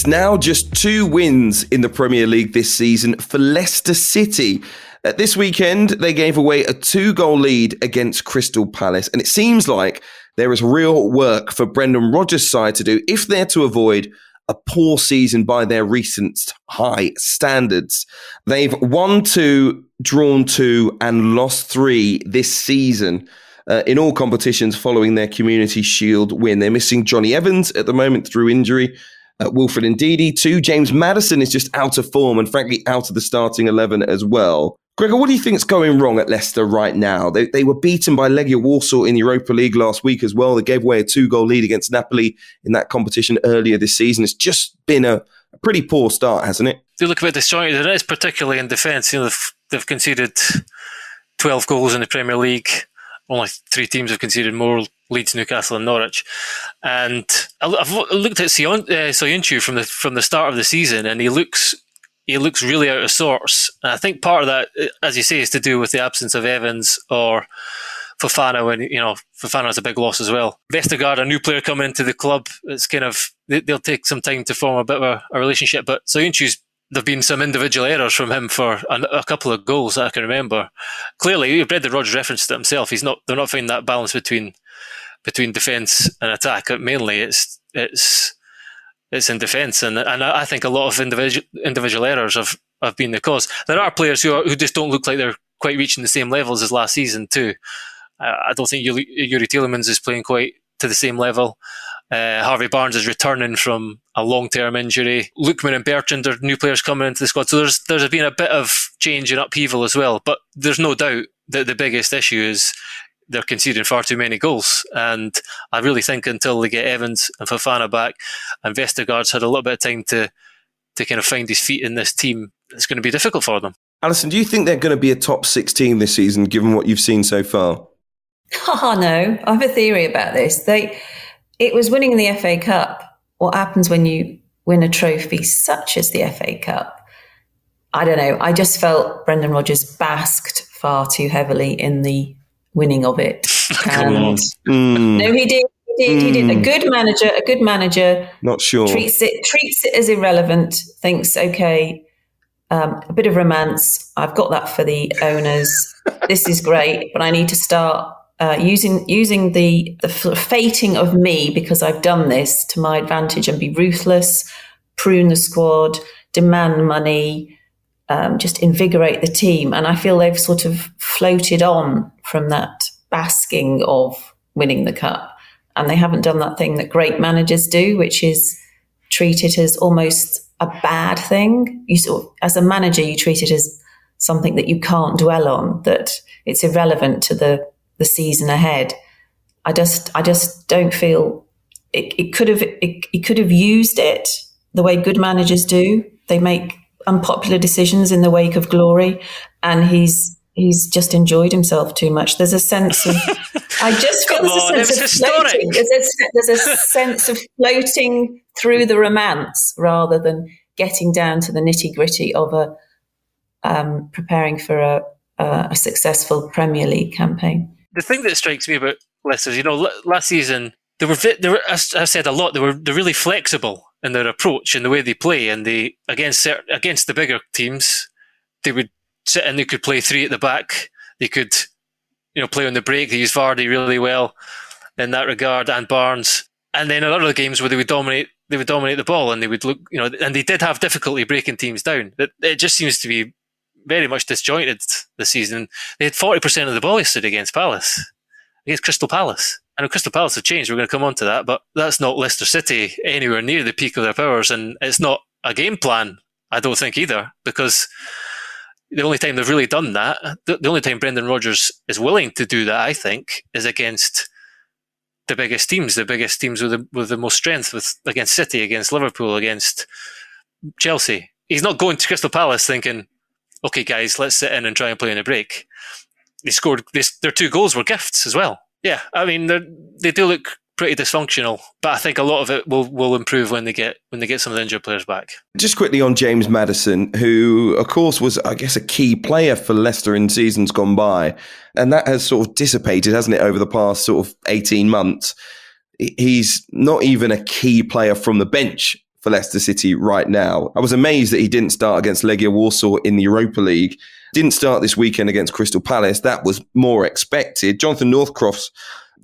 It's now just two wins in the Premier League this season for Leicester City. Uh, this weekend, they gave away a two goal lead against Crystal Palace, and it seems like there is real work for Brendan Rodgers' side to do if they're to avoid a poor season by their recent high standards. They've won two, drawn two, and lost three this season. Uh, in all competitions following their Community Shield win. They're missing Jonny Evans at the moment through injury, uh, Wilfred Ndidi too. James Maddison is just out of form and frankly out of the starting 11 as well. Gregor, what do you think is going wrong at Leicester right now? They, they were beaten by Legia Warsaw in the Europa League last week as well. They gave away a two goal lead against Napoli in that competition earlier this season. It's just been a, a pretty poor start, hasn't it? They look a bit disjointed. and It is particularly in defence. You know, they've, they've conceded 12 goals in the Premier League. Only three teams have conceded more Leeds, Newcastle, and Norwich. And I've looked at Sion, uh, Soyuncu from the from the start of the season, and he looks he looks really out of sorts. And I think part of that, uh, as you say, is to do with the absence of Evans or Fofana. When you know Fofana's a big loss as well. Vestergaard, a new player coming into the club, it's kind of they'll take some time to form a bit of a, a relationship. But Soyuncu's there've been some individual errors from him for a, a, couple of goals that I can remember. Clearly, Brendan Rodgers referenced it himself. He's not. They're not finding that balance between between defence and attack. Mainly, it's it's it's in defence, and and I think a lot of individual individual errors have, have been the cause. There are players who are, who just don't look like they're quite reaching the same levels as last season too. I don't think Youri Tielemans is playing quite to the same level. Uh, Harvey Barnes is returning from a long-term injury. Lookman and Bertrand are new players coming into the squad. So there's there's been a bit of change and upheaval as well. But there's no doubt that the biggest issue is they're conceding far too many goals. And I really think until they get Evans and Fofana back and Vestergaard's had a little bit of time to to kind of find his feet in this team, it's going to be difficult for them. Alyson, do you think they're going to be a top six team this season, given what you've seen so far? Oh no, I have a theory about this. They, it was winning the FA Cup. What happens when you win a trophy such as the FA Cup? I don't know. I just felt Brendan Rodgers basked far too heavily in the winning of it. And Mm, no, he did. He did. He did. A good manager. A good manager not sure. treats it treats it as irrelevant. Thinks okay, um, a bit of romance. I've got that for the owners. this is great, but I need to start uh, using using the the fating of me because I've done this to my advantage and be ruthless, prune the squad, demand money. Um, just invigorate the team, and I feel they've sort of floated on from that basking of winning the cup, and they haven't done that thing that great managers do, which is treat it as almost a bad thing. You sort of, as a manager, you treat it as something that you can't dwell on, that it's irrelevant to the, the season ahead. I just, I just don't feel it, it could have, it, it could have used it the way good managers do. They make unpopular decisions in the wake of glory, and he's, he's just enjoyed himself too much. There's a sense of, I just feel there's on, a sense of historic. floating. There's a, there's a sense of floating through the romance rather than getting down to the nitty gritty of a um, preparing for a, a, a successful Premier League campaign. the thing that strikes me about Leicester is, you know, l- last season they were, they were as I've said a lot, they were they're really flexible in their approach and the way they play, and they against cer- against the bigger teams, they would sit and they could play three at the back. They could, you know, play on the break. They used Vardy really well in that regard, and Barnes. And then a lot of the games where they would dominate, they would dominate the ball, and they would look, you know, and they did have difficulty breaking teams down. It, it just seems to be very much disjointed this season. They had forty percent of the ball yesterday against Palace, against Crystal Palace. I know Crystal Palace have changed. We're going to come on to that, but that's not Leicester City anywhere near the peak of their powers, and it's not a game plan. I don't think either, because the only time they've really done that, the, the only time Brendan Rodgers is willing to do that, I think, is against the biggest teams, the biggest teams with the with the most strength, with against City, against Liverpool, against Chelsea. He's not going to Crystal Palace thinking, "Okay, guys, let's sit in and try and play in a break." They scored. They, their two goals were gifts as well. Yeah, I mean they do look pretty dysfunctional, but I think a lot of it will will improve when they get when they get some of the injured players back. Just quickly on James Maddison, who, of course, was, I guess, a key player for Leicester in seasons gone by. And that has sort of dissipated, hasn't it, over the past sort of 18 months. He's not even a key player from the bench for Leicester City right now. I was amazed that he didn't start against Legia Warsaw in the Europa League. Didn't start this weekend against Crystal Palace. That was more expected. Jonathan Northcroft's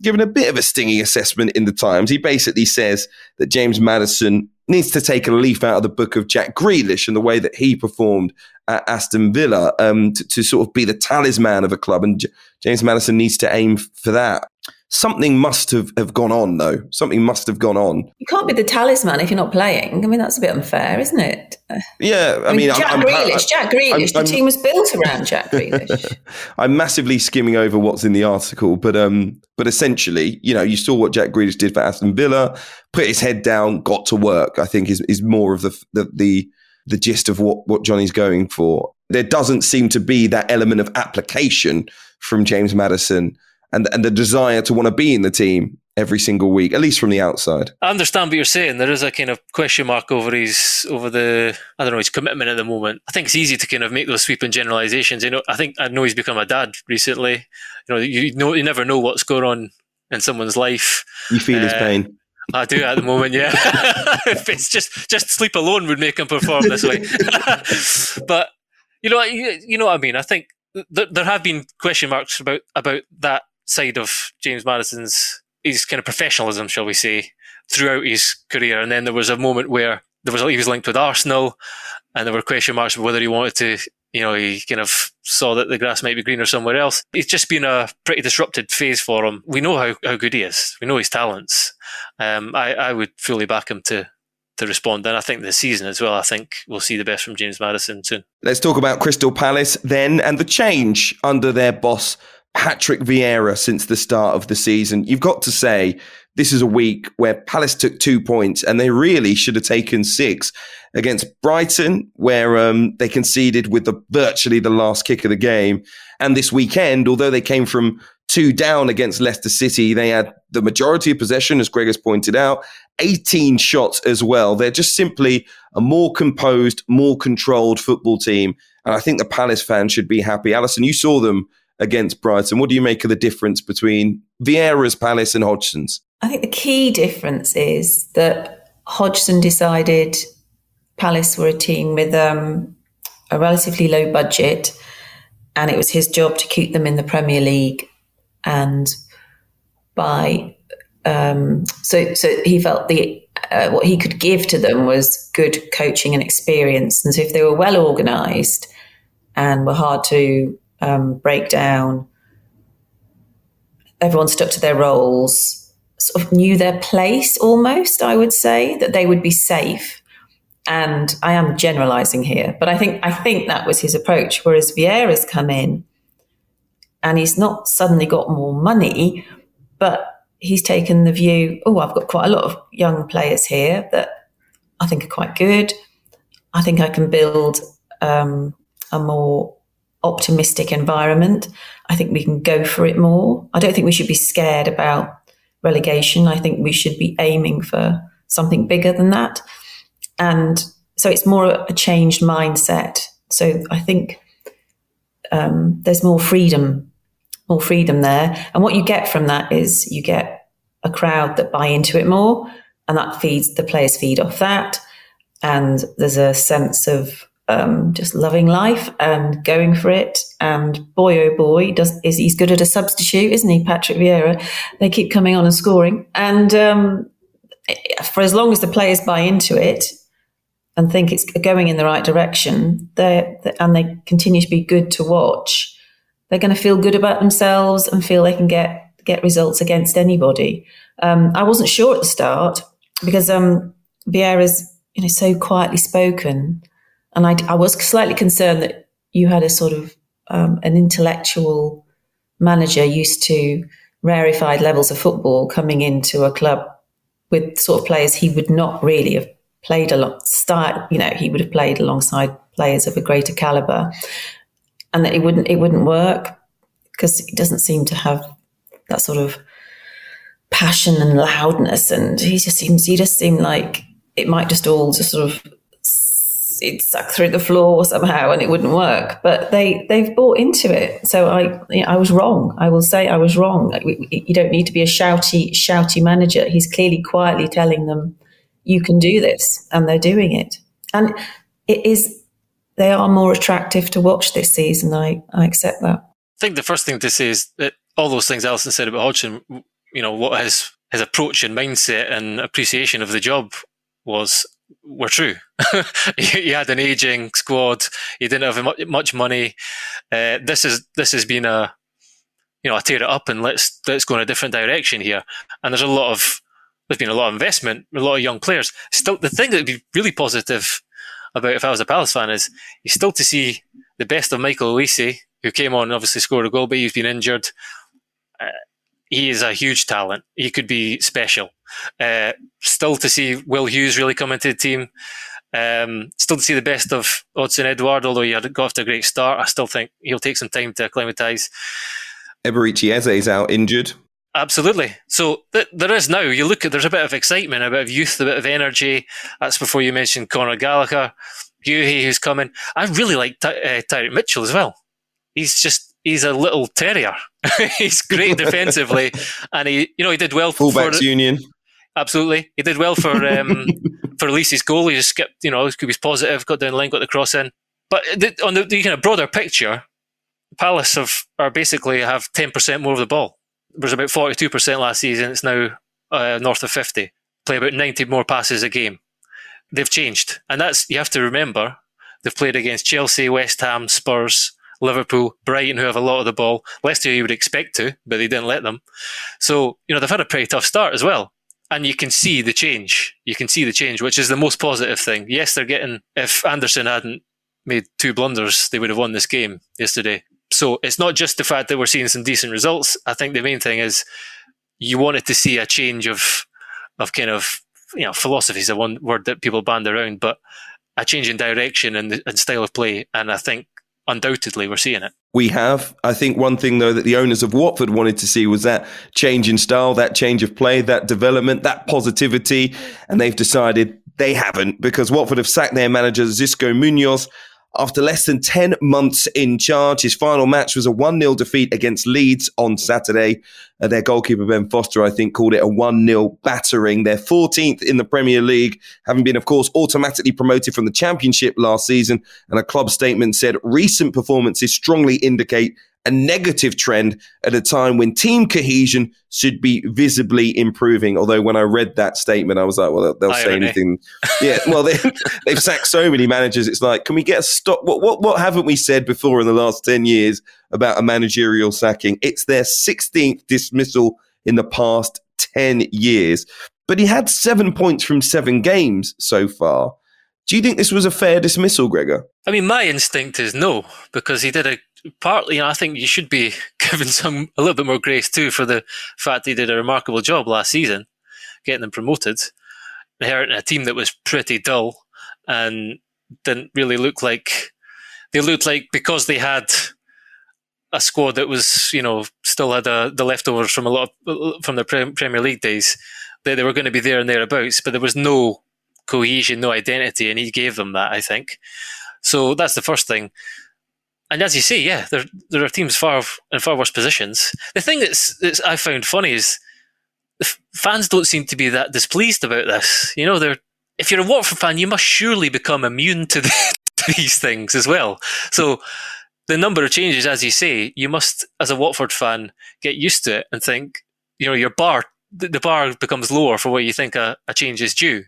given a bit of a stinging assessment in the Times. He basically says that James Maddison needs to take a leaf out of the book of Jack Grealish and the way that he performed at Aston Villa um, to, to sort of be the talisman of a club. And J- James Maddison needs to aim for that. Something must have, have gone on, though. Something must have gone on. You can't be the talisman if you're not playing. I mean, that's a bit unfair, isn't it? Yeah, I, I mean, mean, Jack I'm, I'm, Grealish. Jack Grealish. I'm- the I'm- team was built around Jack Grealish. I'm massively skimming over what's in the article, but um, but essentially, you know, you saw what Jack Grealish did for Aston Villa, put his head down, got to work. I think is is more of the the the, the gist of what what Johnny's going for. There doesn't seem to be that element of application from James Maddison and and the desire to want to be in the team every single week, at least from the outside. I understand what you're saying. There is a kind of question mark over his over the I don't know his commitment at the moment. I think it's easy to kind of make those sweeping generalizations. You know, I think I know he's become a dad recently. You know, you know, you never know what's going on in someone's life. You feel his Uh, pain. I do at the moment, yeah. if it's just just sleep alone would make him perform this way. but you know, you, you know what I mean. I think th- there have been question marks about about that side of James Maddison's his kind of professionalism, shall we say, throughout his career. And then there was a moment where there was he was linked with Arsenal, and there were question marks whether he wanted to. You know, he kind of saw that the grass might be greener somewhere else. It's just been a pretty disrupted phase for him. We know how, how good he is. We know his talents. Um, I, I would fully back him to to respond. And I think this season as well, I think we'll see the best from James Maddison soon. Let's talk about Crystal Palace then and the change under their boss, Patrick Vieira, since the start of the season. You've got to say, this is a week where Palace took two points and they really should have taken six against Brighton, where um, they conceded with the virtually the last kick of the game. And this weekend, although they came from two down against Leicester City. They had the majority of possession, as Greg has pointed out, 18 shots as well. They're just simply a more composed, more controlled football team. And I think the Palace fans should be happy. Alyson, you saw them against Brighton. What do you make of the difference between Vieira's Palace and Hodgson's? I think the key difference is that Hodgson decided Palace were a team with um, a relatively low budget, and it was his job to keep them in the Premier League. And by um, so so he felt the uh, what he could give to them was good coaching and experience. And so if they were well organised and were hard to um, break down, everyone stuck to their roles sort of knew their place almost, I would say, that they would be safe. And I am generalizing here, but I think I think that was his approach. Whereas Vieira's come in and he's not suddenly got more money, but he's taken the view, oh, I've got quite a lot of young players here that I think are quite good. I think I can build um, a more optimistic environment. I think we can go for it more. I don't think we should be scared about relegation. I think we should be aiming for something bigger than that. And so it's more a changed mindset. So I think um, there's more freedom, more freedom there. And what you get from that is you get a crowd that buy into it more, and that feeds the players feed off that. And there's a sense of um, just loving life and going for it. And boy, oh boy, does is he's good at a substitute, isn't he, Patrick Vieira? They keep coming on and scoring, and um, for as long as the players buy into it and think it's going in the right direction, they and they continue to be good to watch. They're going to feel good about themselves and feel they can get get results against anybody. Um, I wasn't sure at the start because um, Vieira's you know so quietly spoken and I, I was slightly concerned that you had a sort of um, an intellectual manager used to rarefied levels of football coming into a club with sort of players he would not really have played a lot start you know he would have played alongside players of a greater caliber. And that it wouldn't it wouldn't work because he doesn't seem to have that sort of passion and loudness. And he just seems he just seemed like it might just all just sort of it'd suck through the floor somehow and it wouldn't work. But they they've bought into it. So I you know, I was wrong. I will say I was wrong. You don't need to be a shouty shouty manager. He's clearly quietly telling them you can do this, and they're doing it. And it is they are more attractive to watch this season. I I accept that. I think the first thing to say is that all those things Alyson said about Hodgson, you know, what his his approach and mindset and appreciation of the job was were true. he had an aging squad. He didn't have much money. Uh, this is this has been a you know, I tear it up and let's let's go in a different direction here. And there's a lot of there's been a lot of investment, a lot of young players. Still, the thing that would be really positive about if I was a Palace fan is you still to see the best of Michael Olise, who came on and obviously scored a goal, but he's been injured. Uh, he is a huge talent. He could be special. Uh, still to see Will Hughes really come into the team. Um, still to see the best of Odsonne Edouard, although he had got off to a great start. I still think he'll take some time to acclimatise. Eberechi Eze is out injured. Absolutely. So th- there is now. You look at there's a bit of excitement, a bit of youth, a bit of energy. That's before you mentioned Conor Gallagher, Guéhi, who's coming. I really like Ty- uh, Tyrick Mitchell as well. He's just he's a little terrier. he's great defensively, and he you know he did well for fullbacks union. Absolutely, he did well for um, for Olise's goal. He just skipped, you know, he was positive, got down the line, got the cross in. But the, on the, the, kind of broader picture, Palace have are basically have ten percent more of the ball. It was about forty two percent last season. It's now uh, north of fifty. Play about ninety more passes a game. They've changed, and that's you have to remember. They've played against Chelsea, West Ham, Spurs, Liverpool, Brighton, who have a lot of the ball. Leicester, you would expect to, but they didn't let them. So you know they've had a pretty tough start as well and you can see the change. You can see the change, which is the most positive thing. Yes, they're getting. If Andersen hadn't made two blunders, they would have won this game yesterday. So it's not just the fact that we're seeing some decent results. I think the main thing is you wanted to see a change of of kind of you know philosophy is the one word that people band around, but a change in direction and, and style of play. And I think undoubtedly we're seeing it. We have. I think one thing though that the owners of Watford wanted to see was that change in style, that change of play, that development, that positivity, and they've decided they haven't because Watford have sacked their manager Xisco Munoz after less than 10 months in charge. His final match was a 1 0 defeat against Leeds on Saturday. Uh, their goalkeeper, Ben Foster, I think, called it a 1 0 battering. They're 14th in the Premier League, having been, of course, automatically promoted from the Championship last season. And a club statement said recent performances strongly indicate a negative trend at a time when team cohesion should be visibly improving. Although when I read that statement, I was like, well, they'll, say anything. yeah, well, they, they've sacked so many managers. It's like, can we get a stop? What, what, what haven't we said before in the last 10 years about a managerial sacking? It's their 16th dismissal in the past 10 years. But he had seven points from seven games so far. Do you think this was a fair dismissal, Gregor? I mean, my instinct is no, because he did a partly, I think you should be given some a little bit more grace too for the fact he did a remarkable job last season, getting them promoted, inheriting a team that was pretty dull and didn't really look like they looked like because they had a squad that was, you know, still had a, the leftovers from a lot of, from the Premier League days. that they were going to be there and thereabouts, but there was no cohesion, no identity, and he gave them that. I think. So that's the first thing and as you say, yeah, there there are teams far in far worse positions. The thing that's, that's I found funny is fans don't seem to be that displeased about this. You know, they're if you're a Watford fan, you must surely become immune to, the, to these things as well. So the number of changes, as you say, you must, as a Watford fan, get used to it and think, you know, your bar, the bar becomes lower for what you think a, a change is due.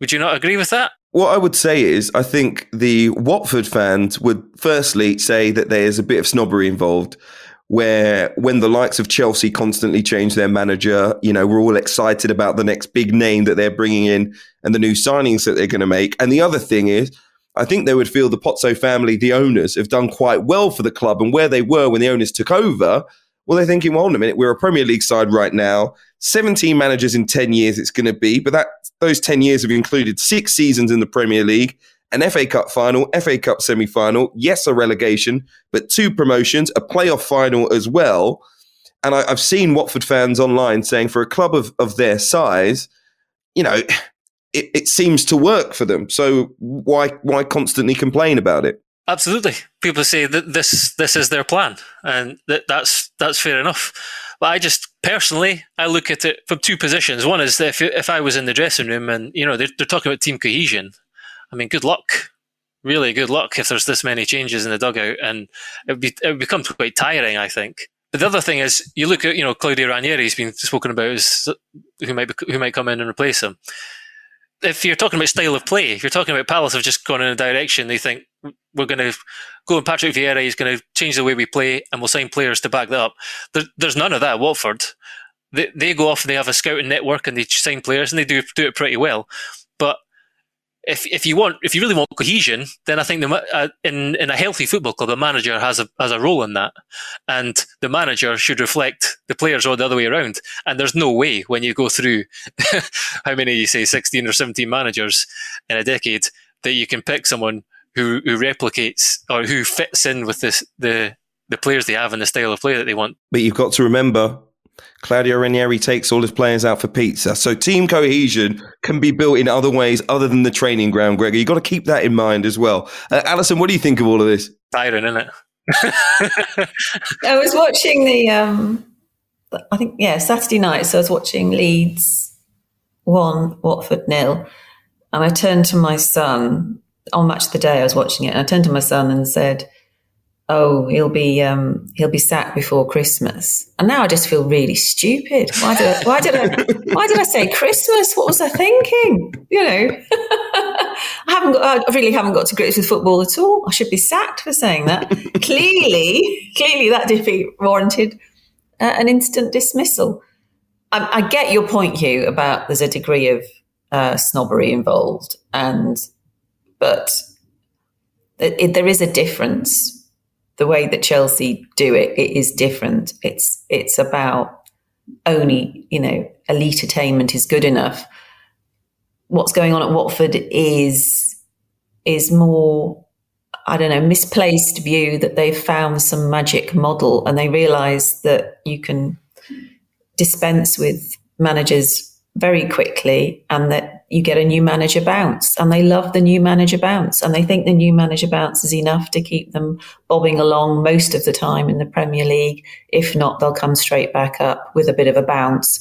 Would you not agree with that? What I would say is, I think the Watford fans would firstly say that there's a bit of snobbery involved. Where when the likes of Chelsea constantly change their manager, you know, we're all excited about the next big name that they're bringing in and the new signings that they're going to make. And the other thing is, I think they would feel the Pozzo family, the owners, have done quite well for the club and where they were when the owners took over. Well, they're thinking, well, hold a minute, we're a Premier League side right now. 17 managers in 10 years it's going to be, but that those 10 years have included six seasons in the Premier League, an FA Cup final, FA Cup semi final, yes, a relegation, but two promotions, a playoff final as well. And I, have seen Watford fans online saying for a club of, of their size, you know, it, it seems to work for them. So why why constantly complain about it? Absolutely, people say that this this is their plan, and that that's that's fair enough. But I just personally, I look at it from two positions. One is if if I was in the dressing room and you know they're, they're talking about team cohesion, I mean, good luck, really good luck if there's this many changes in the dugout, and it be it would become quite tiring, I think. But the other thing is, you look at you know Claudio Ranieri's been spoken about as who might be, who might come in and replace him. If you're talking about style of play, if you're talking about Palace have just gone in a direction, they think we're going to go and Patrick Vieira is going to change the way we play and we'll sign players to back that up. There, there's none of that at Watford. They, they go off and they have a scouting network and they sign players and they do do it pretty well. But if if you want if you really want cohesion, then I think the, uh, in in a healthy football club, the manager has a has a role in that, and the manager should reflect the players or the other way around. And there's no way when you go through how many you say sixteen or seventeen managers in a decade that you can pick someone who who replicates or who fits in with this the the players they have and the style of play that they want. But you've got to remember, Claudio Ranieri takes all his players out for pizza. So team cohesion can be built in other ways other than the training ground, Gregor. You've got to keep that in mind as well. Uh, Alyson, what do you think of all of this? Tiring, isn't it? I was watching the, um, I think, yeah, Saturday night. So I was watching Leeds 1, Watford nil. And I turned to my son on Match the Day, I was watching it, and I turned to my son and said, "Oh, he'll be um, he'll be sacked before Christmas." And now I just feel really stupid. Why did I, why did I why did I say Christmas? What was I thinking? You know, I haven't got I really haven't got to grips with football at all. I should be sacked for saying that. clearly, clearly that defeat warranted uh, an instant dismissal. I, I, get your point, Hugh, about there's a degree of uh, snobbery involved and but it, there is a difference. The way that Chelsea do it, it is different. It's it's about only you know elite attainment is good enough. What's going on at Watford is is more. I don't know, misplaced view that they've found some magic model and they realize that you can dispense with managers very quickly and that you get a new manager bounce. And they love the new manager bounce and they think the new manager bounce is enough to keep them bobbing along most of the time in the Premier League. If not, they'll come straight back up with a bit of a bounce.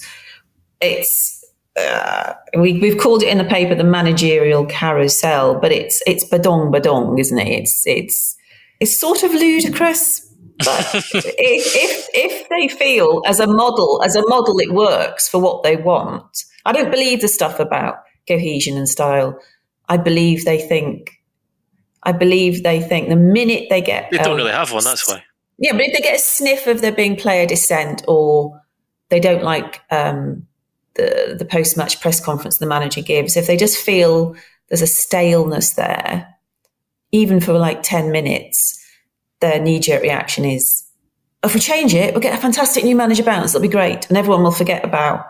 It's uh, we, we've called it in the paper the managerial carousel, but it's it's badong badong, isn't it? It's it's it's sort of ludicrous. But if, if if they feel as a model as a model it works for what they want, I don't believe the stuff about cohesion and style. I believe they think. I believe they think the minute they get they don't um, really have one. That's why. Yeah, but if they get a sniff of there being player dissent or they don't like um, the, the post match press conference the manager gives, if they just feel there's a staleness there, even for like 10 minutes, their knee jerk reaction is, if we change it, we'll get a fantastic new manager bounce. That'll be great. And everyone will forget about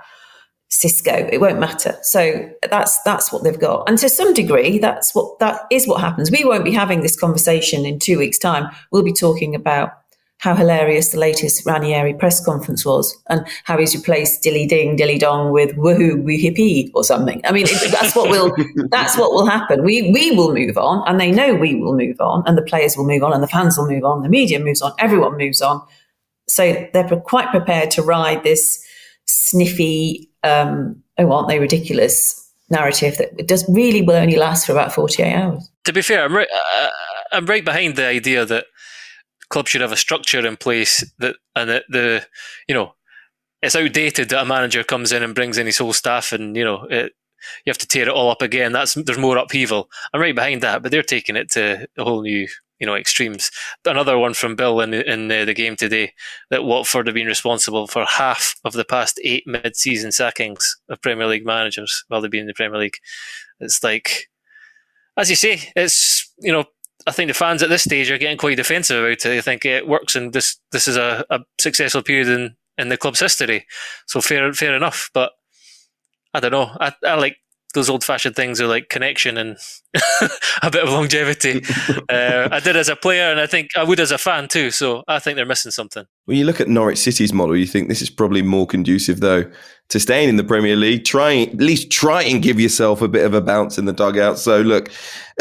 Xisco. It won't matter. So that's that's what they've got. And to some degree, that's what that is what happens. We won't be having this conversation in two weeks' time. We'll be talking about how hilarious the latest Ranieri press conference was and how he's replaced dilly ding, dilly dong with woohoo, wee hippie or something. I mean, that's what will, that's what will happen. We, we will move on and they know we will move on and the players will move on and the fans will move on. The media moves on. Everyone moves on. So they're quite prepared to ride this sniffy, um, oh, aren't they ridiculous narrative that it does really will only last for about 48 hours. To be fair, I'm right, uh, I'm right behind the idea that clubs should have a structure in place that and that the you know it's outdated that a manager comes in and brings in his whole staff and you know it, you have to tear it all up again. That's there's more upheaval. I'm right behind that, but they're taking it to a whole new you know extremes. Another one from Bill in in the, the game today that Watford have been responsible for half of the past eight mid-season sackings of Premier League managers while they've been in the Premier League. It's like, as you say, it's you know I think the fans at this stage are getting quite defensive about it. They think it works, and this this is a, a successful period in, in the club's history. So fair fair enough. But I don't know. I, I like those old fashioned things are like connection and a bit of longevity. uh, I did as a player, and I think I would as a fan too. So I think they're missing something. When you look at Norwich City's model, you think this is probably more conducive, though, to staying in the Premier League. Try at least try and give yourself a bit of a bounce in the dugout. So look,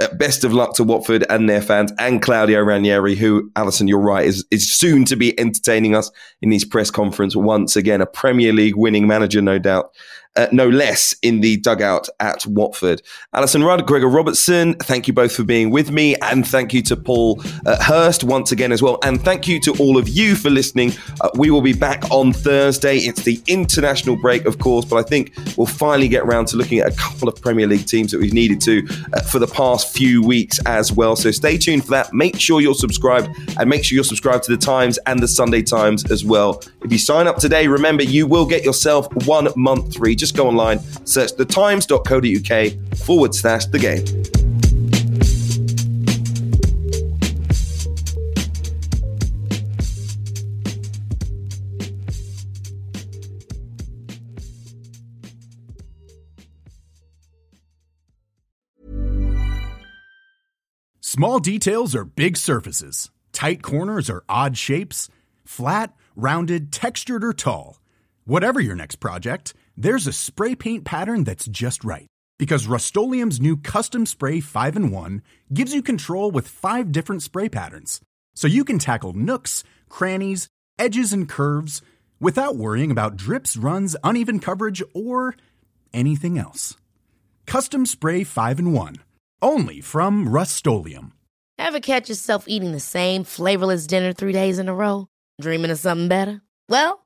uh, best of luck to Watford and their fans, and Claudio Ranieri, who Alyson, you're right, is is soon to be entertaining us in these press conference once again. A Premier League winning manager, no doubt uh, no less, in the dugout at Watford. Alyson Rudd, Gregor Robertson, thank you both for being with me. And thank you to Paul uh, Hirst once again as well. And thank you to all of you for listening. Uh, we will be back on Thursday. It's the international break, of course, but I think we'll finally get around to looking at a couple of Premier League teams that we've needed to uh, for the past few weeks as well. So stay tuned for that. Make sure you're subscribed and make sure you're subscribed to the Times and the Sunday Times as well. If you sign up today, remember you will get yourself one month free. Just just go online, search thetimes.co.uk forward slash the game. Small details are big surfaces, tight corners are odd shapes, flat, rounded, textured, or tall. Whatever your next project, there's a spray paint pattern that's just right. Because Rust new Custom Spray 5 and 1 gives you control with five different spray patterns. So you can tackle nooks, crannies, edges, and curves without worrying about drips, runs, uneven coverage, or anything else. Custom Spray 5 and 1. Only from Rust Ever catch yourself eating the same flavorless dinner three days in a row? Dreaming of something better? Well,